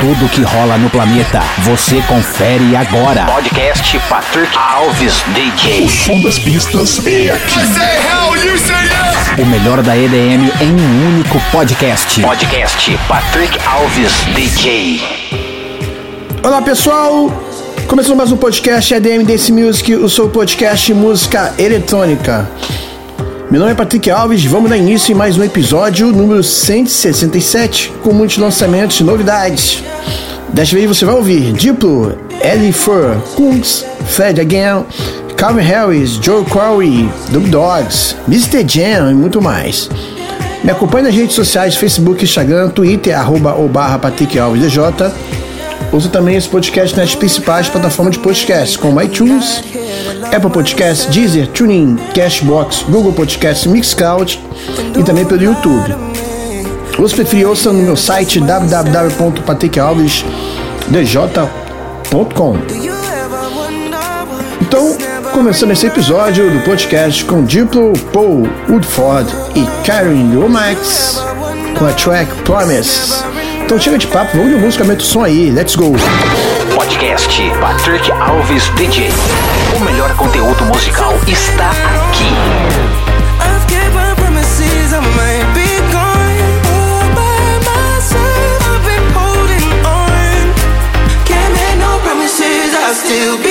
Tudo que rola no planeta, você confere agora. Podcast Patrick Alves DJ. O som das pistas é aqui. O melhor da EDM em um único podcast. Podcast Patrick Alves DJ. Olá pessoal, começando mais um podcast EDM Dance Music, o seu podcast música eletrônica. Meu nome é Patrick Alves, vamos dar início em mais um episódio número 167 com muitos lançamentos e novidades. Desta vez você vai ouvir Diplo, Ellie Fur, Kungs, Fred Again, Calvin Harris, Joe Corey, Dub Dogs, Mr. Jam e muito mais. Me acompanhe nas redes sociais, Facebook, Instagram, Twitter, arroba ou barra Patrick Alves DJ. Ouça também esse podcast nas principais plataformas de podcast, como iTunes, Apple Podcasts, Deezer, TuneIn, Cashbox, Google Podcasts, Mixcloud e também pelo YouTube. Ou se preferir, ouça no meu site www.patrickaldesdj.com Então, começando esse episódio do podcast com Diplo, Paul Woodford e Karen Lomax com a track Promise. Então chega de papo, vamos de música, aumenta o som aí, let's go! Podcast Patrick Alves DJ. O melhor conteúdo musical está aqui. I've kept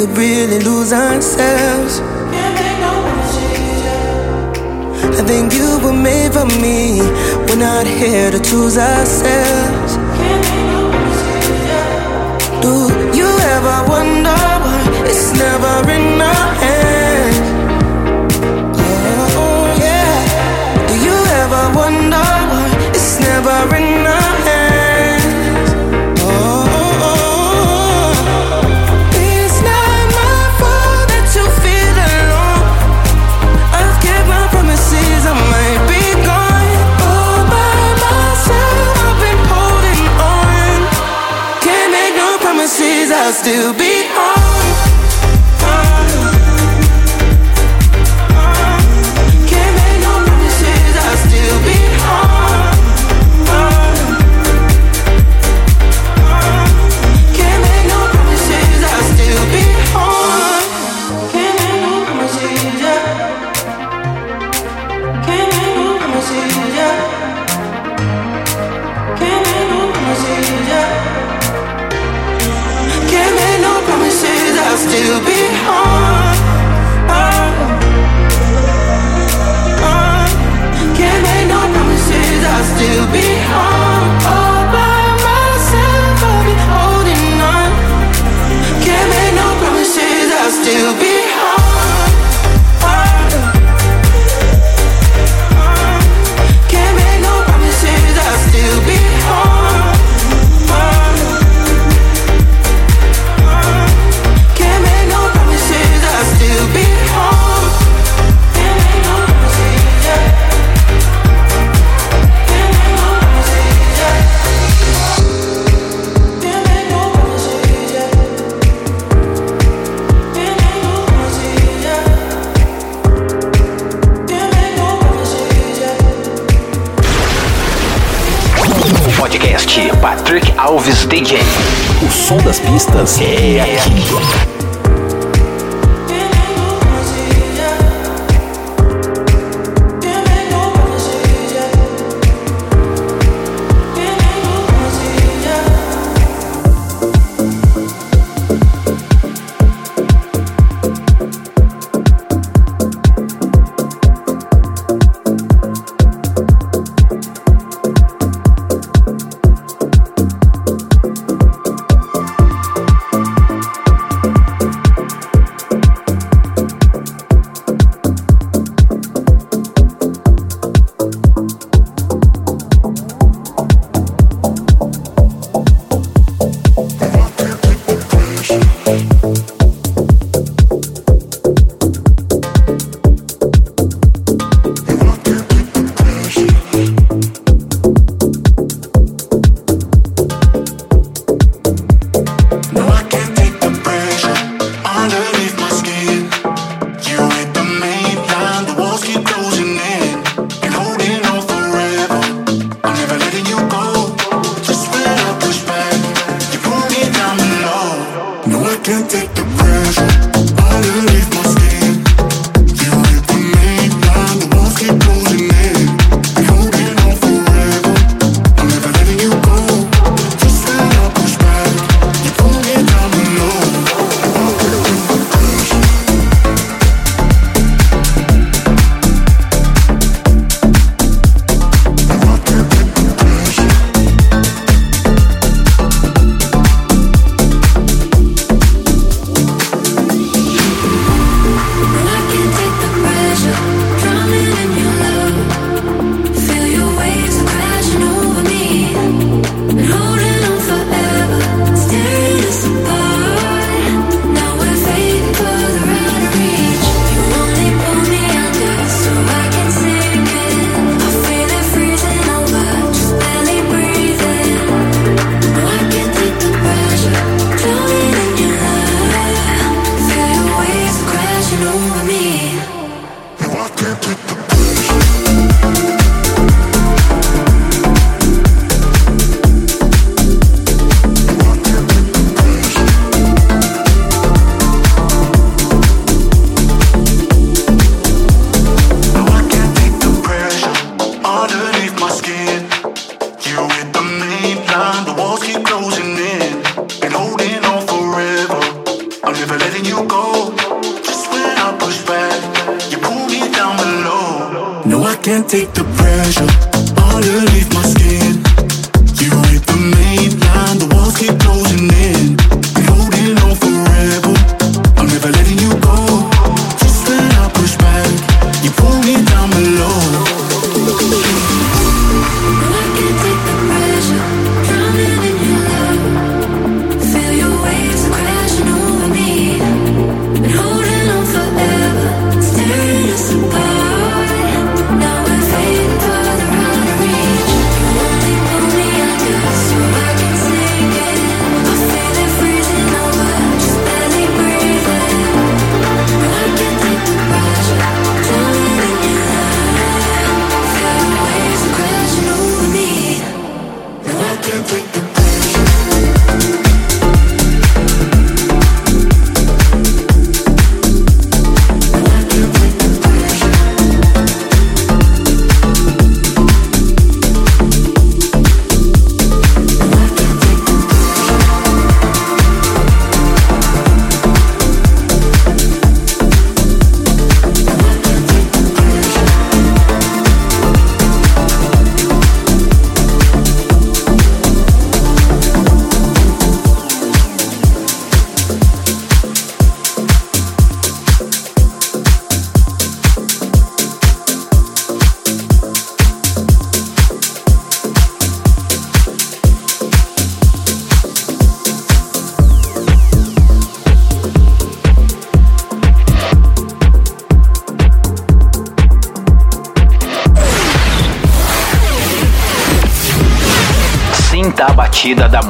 could really lose ourselves. I think you were made for me. We're not here to choose ourselves. Do you ever wonder why it's never in still be No, I can't take the pressure. All leave my skin. You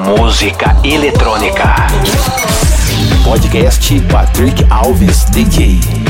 música eletrônica. Podcast Patrick Alves DJ.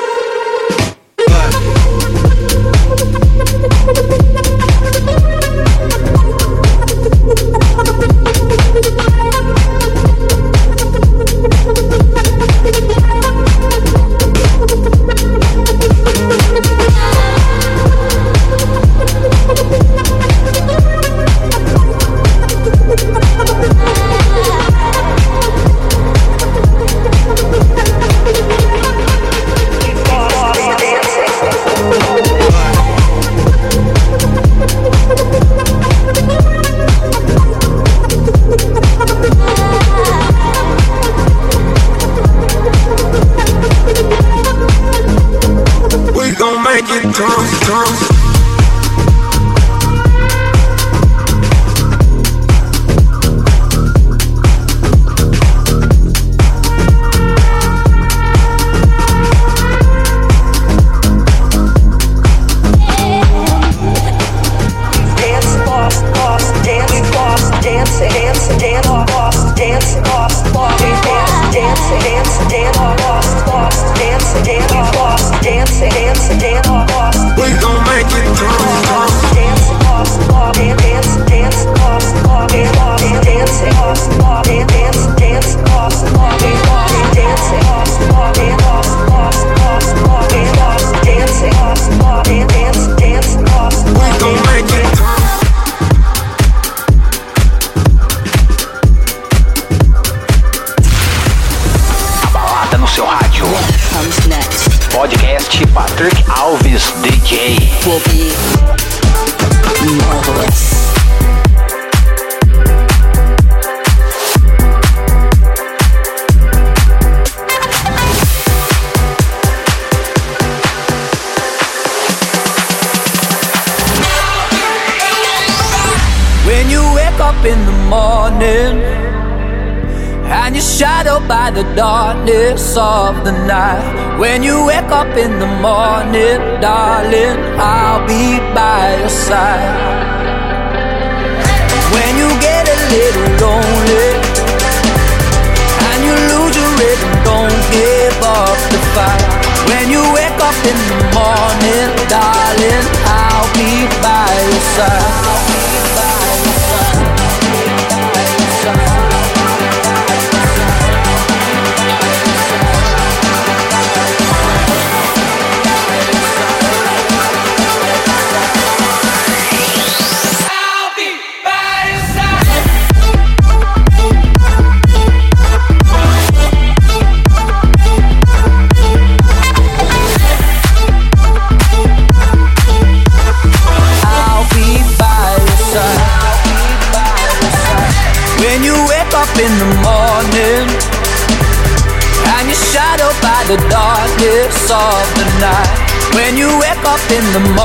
in the morning.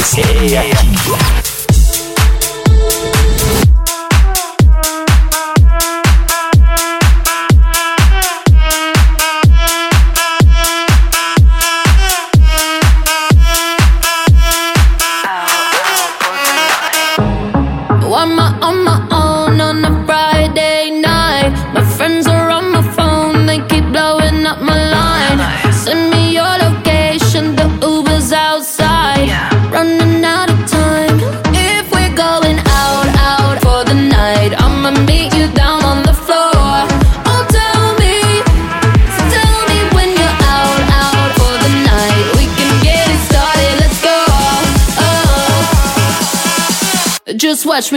Эй.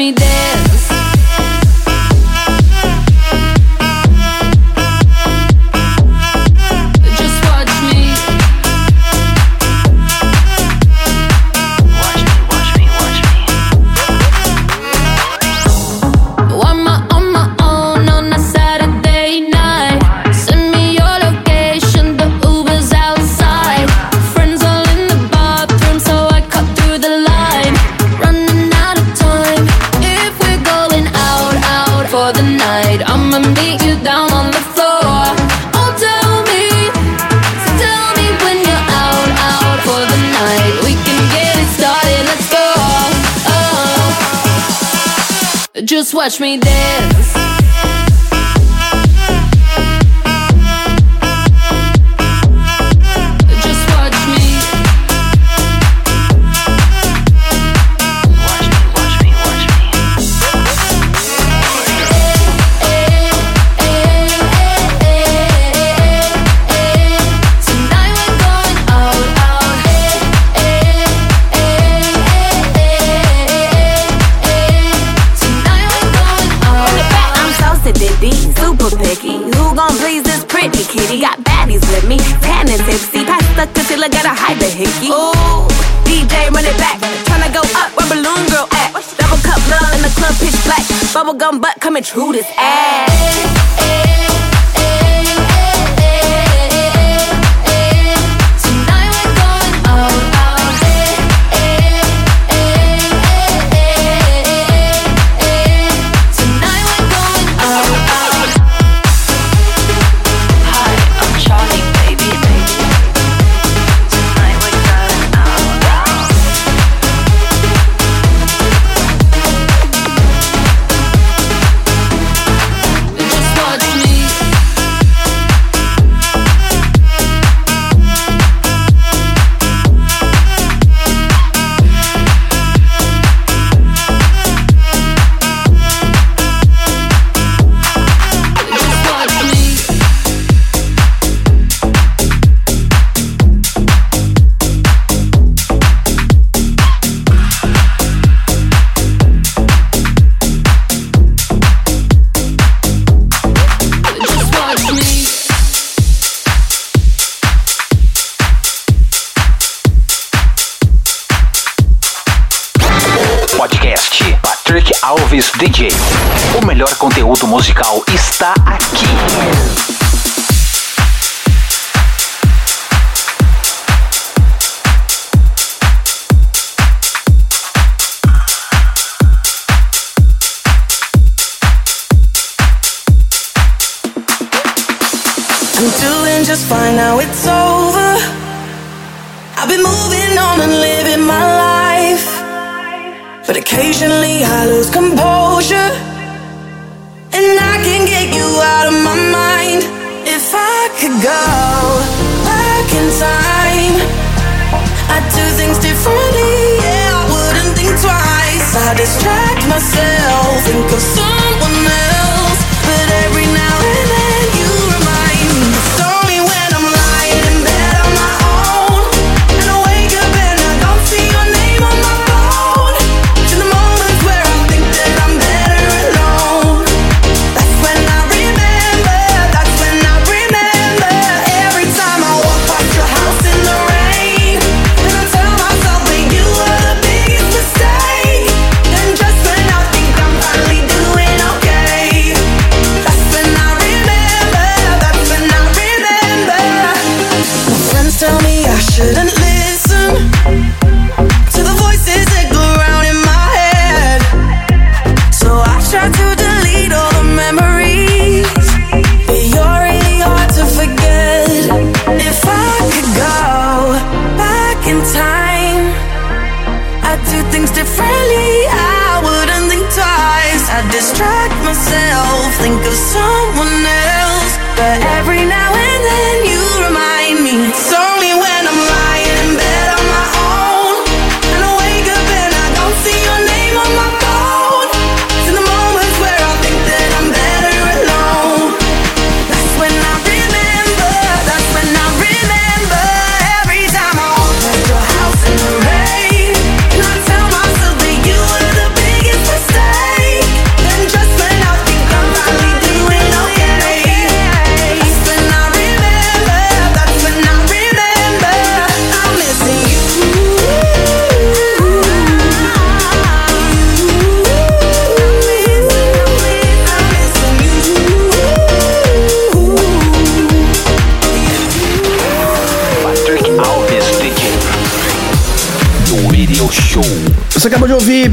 me down. watch me dance. coming true this DJ. O melhor conteúdo musical está could go back in time, I'd do things differently. Yeah, I wouldn't think twice. I distract myself, think of something.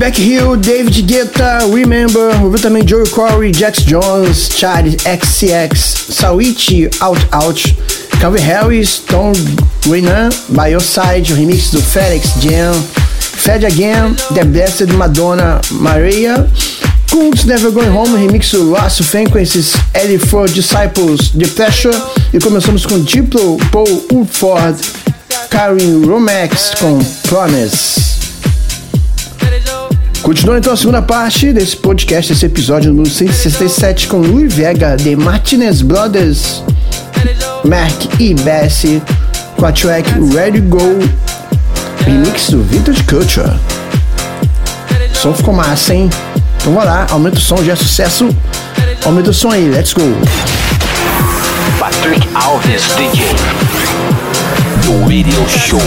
Mac Hill, David Guetta, Remember, ouviu também Joey Corey, Jax Jones, Charles XCX, Sawichi, Out Out, Calvin Harris, Tom Renan, By Your Side, o remix do Felix Jam, Fed Again, The Blessed Madonna Maria, Kungs Never Going Home, remix do Lasso Frequencies, L4 Disciples, The Pressure, e começamos com Diplo, Paul Woodford, Karen Romax com Promise. Continua então a segunda parte desse podcast, desse episódio número 167 com Louis Vega, The Martinez Brothers, Mac e Bessie, com a track Ready Go, remix do Vintage Culture. O som ficou massa, hein? Então vai lá, aumenta o som, já é sucesso. Aumenta o som aí, let's go. Patrick Alves DJ, do Radio Show.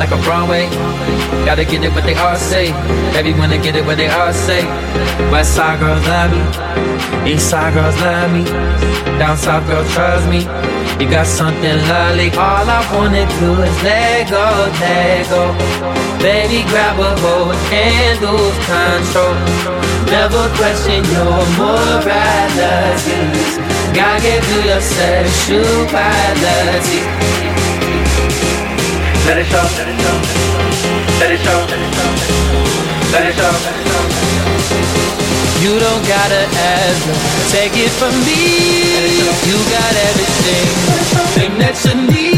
like a Broadway. Gotta get it what they all say. Everyone to get it what they all say. West side girls love me. East side girls love me. Down south girls trust me. You got something lovely. All I wanna do is let go, let go. Baby, grab a hold and lose control. Never question your morality. God give you your sexuality. Let it show. Let it show. Let it show. You don't gotta ask, take it from me. You got everything, thing that's a need.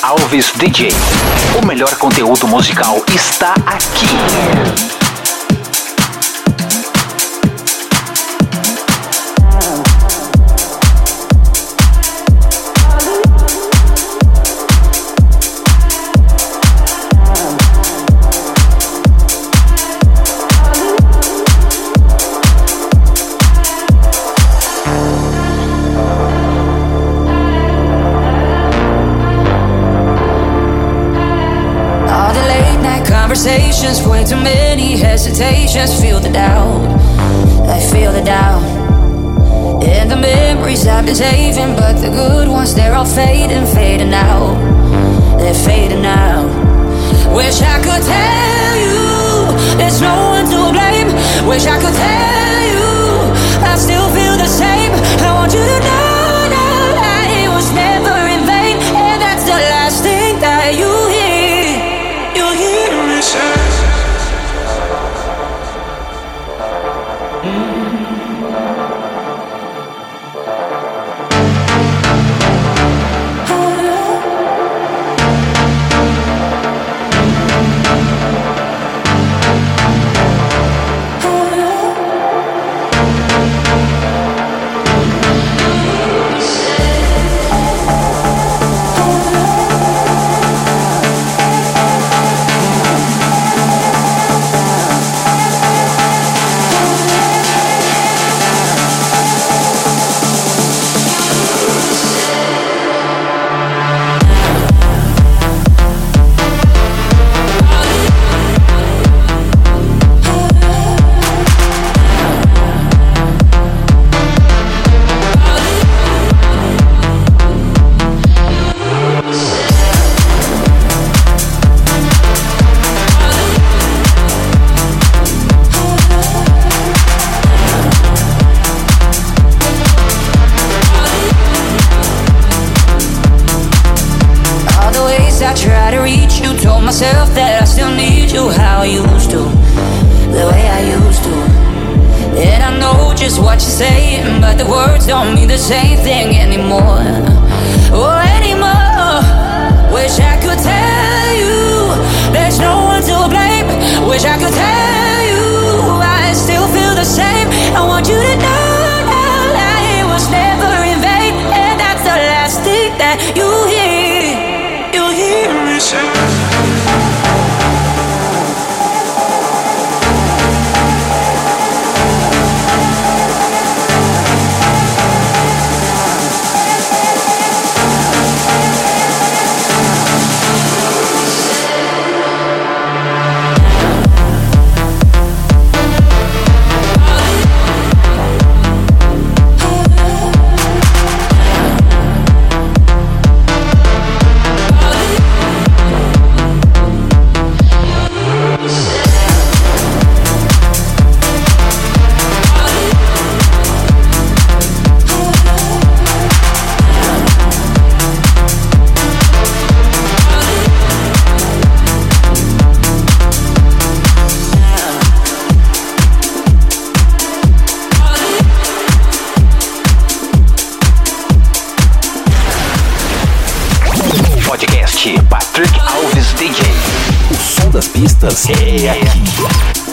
Alves DJ. O melhor conteúdo musical está aqui. artistas é aqui.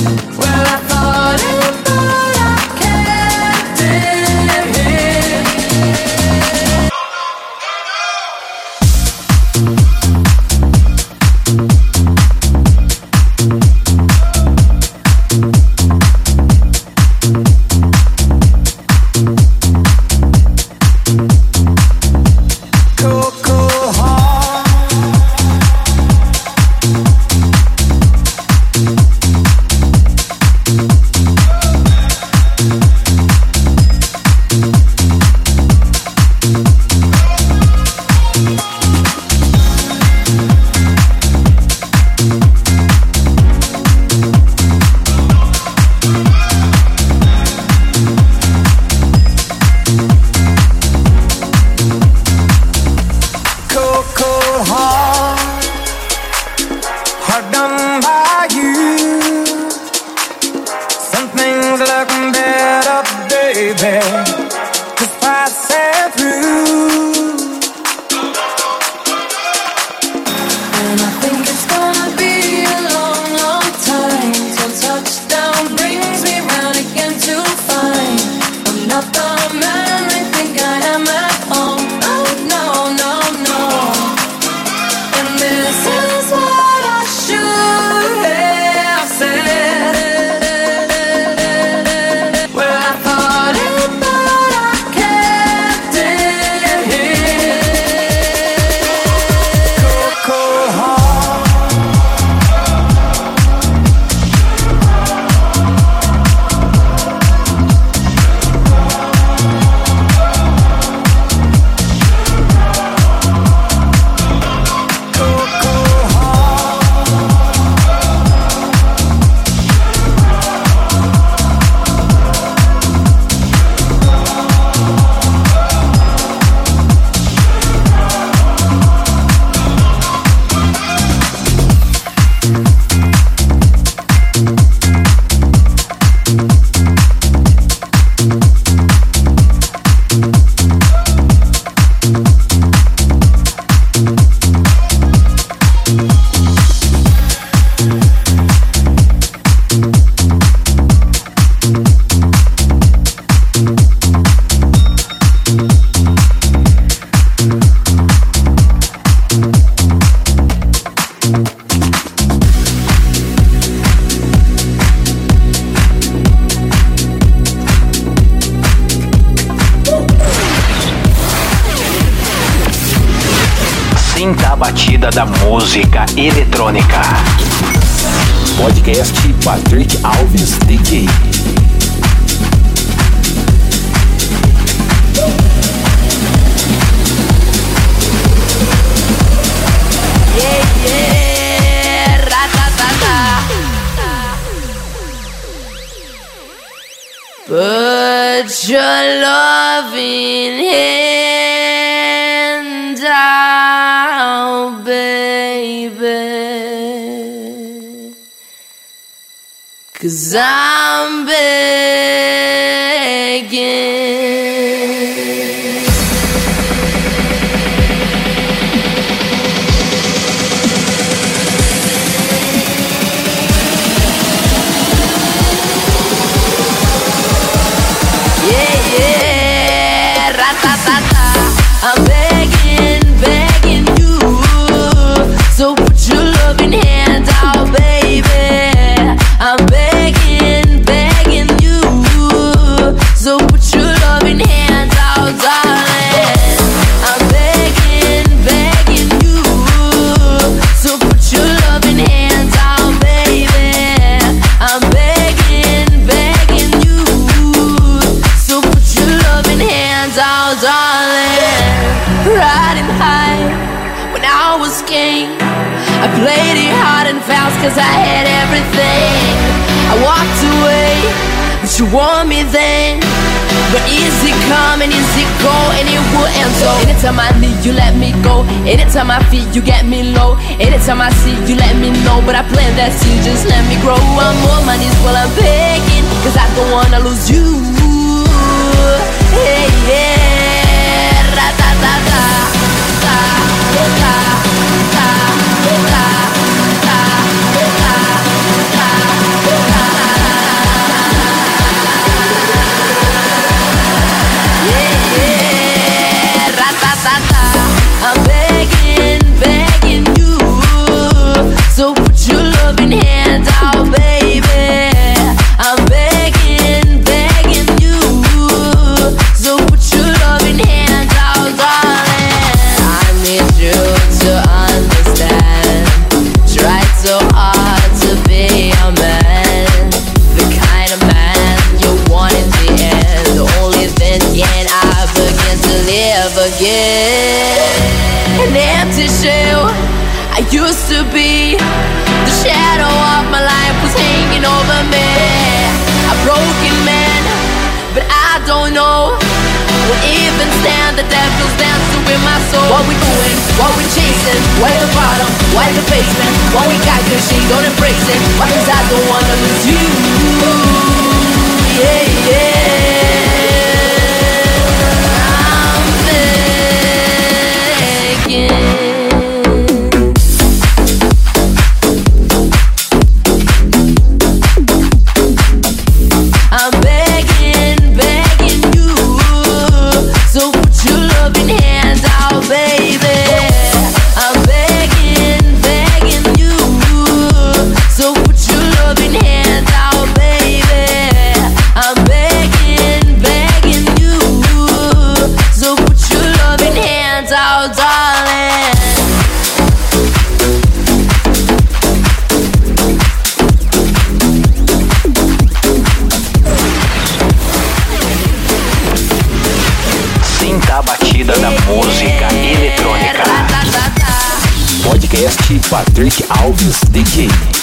you. cause I had everything. I walked away, but you want me then. But is it coming, is it going, it will end so Anytime I need you let me go. Anytime I feel you get me low. Anytime I see you let me know. But I plan that you just let me grow. I'm on my knees while I'm begging. Cause I don't wanna lose you. Hey yeah. Ra-da-da-da-da-da-da hands out, baby. I'm begging, begging you. So put your loving hands out, darling. I need you to understand. Tried so hard to be a man, the kind of man you want in the end. Only can I begin to live again. An empty shell I used to be shadow of my life was hanging over me. A broken man, but I don't know. Will even stand the devil's dancing with my soul. What we doing? What we chasing? Where the bottom? Where the basement? What we got? Cause she don't embrace it. Why cause I don't wanna lose you? Yeah, yeah. podcast Patrick Alves DJ.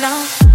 love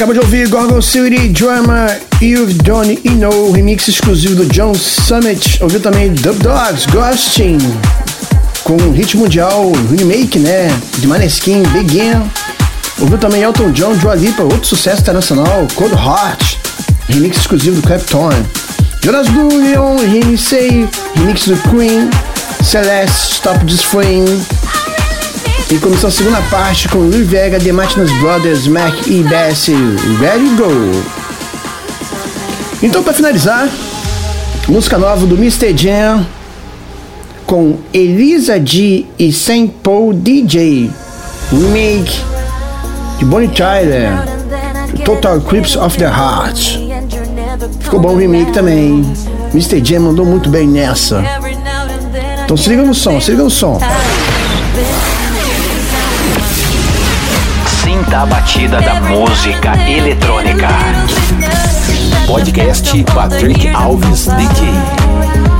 Acabou de ouvir Gorgon City Drama You've Done You Know, remix exclusivo do John Summit. Ouviu também Dub Dogs, Ghosting, com hit mundial, remake, né? De Maneskin, Begin. Ouviu também Elton John, Dua Lipa, outro sucesso internacional, Cold Heart, remix exclusivo do Clapton. Jonas Blue, Leon, Say, remix do Queen, Celeste, Stop This Flame. E começou a segunda parte com Lil Vega, The Martinez Brothers, Mac e Bass, Ready Go. Então, para finalizar, música nova do Mr. Jam com Elisa G e Saint Paul DJ, remake de Bonnie Tyler, Total Crips of the Heart. Ficou bom o remake também. Mr. Jam mandou muito bem nessa. Então se liga no som, se liga no som. Sinta a batida da música eletrônica. Podcast Patrick Alves DJ.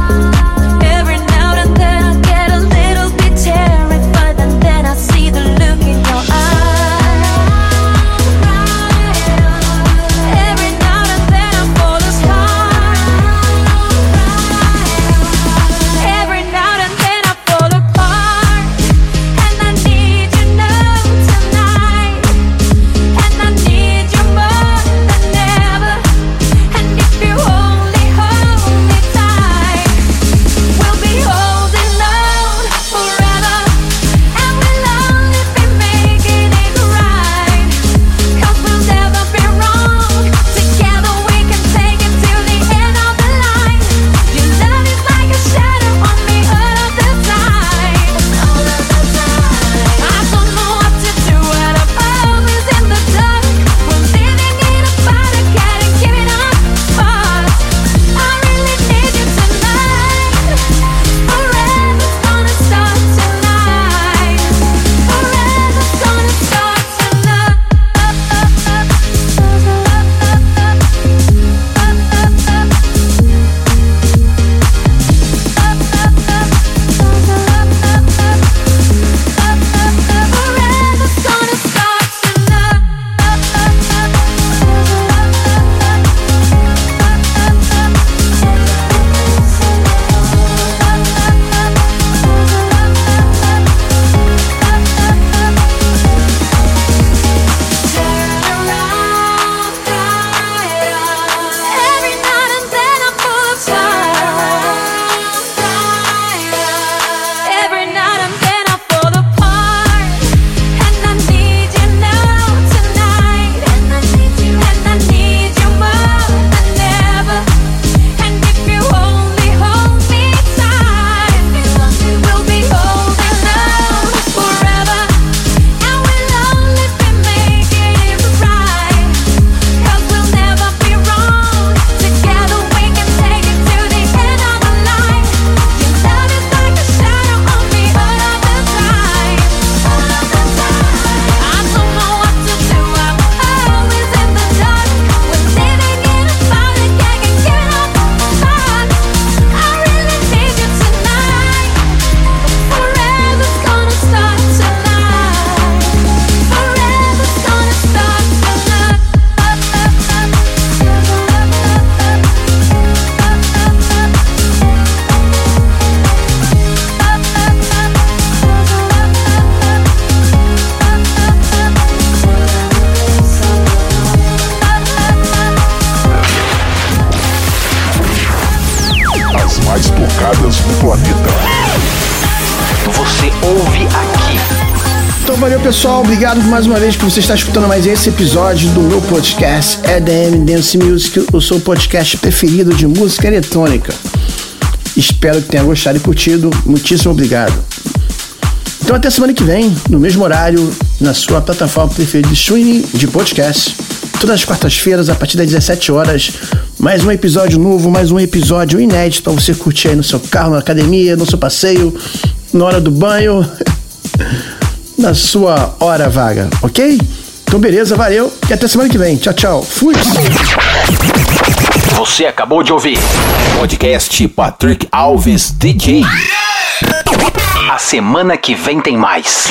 Obrigado mais uma vez por você estar escutando mais esse episódio do meu podcast EDM Dance Music, o seu podcast preferido de música eletrônica. Espero que tenha gostado e curtido. Muitíssimo obrigado. Então até semana que vem, no mesmo horário, na sua plataforma preferida de streaming de podcast. Todas as quartas-feiras, a partir das 17 horas, mais um episódio novo, mais um episódio inédito para você curtir aí no seu carro, na academia, no seu passeio, na hora do banho, na sua hora vaga, ok? Então beleza, valeu e até semana que vem. Tchau, tchau. Fui! Você acabou de ouvir Podcast Patrick Alves DJ. A semana que vem tem mais.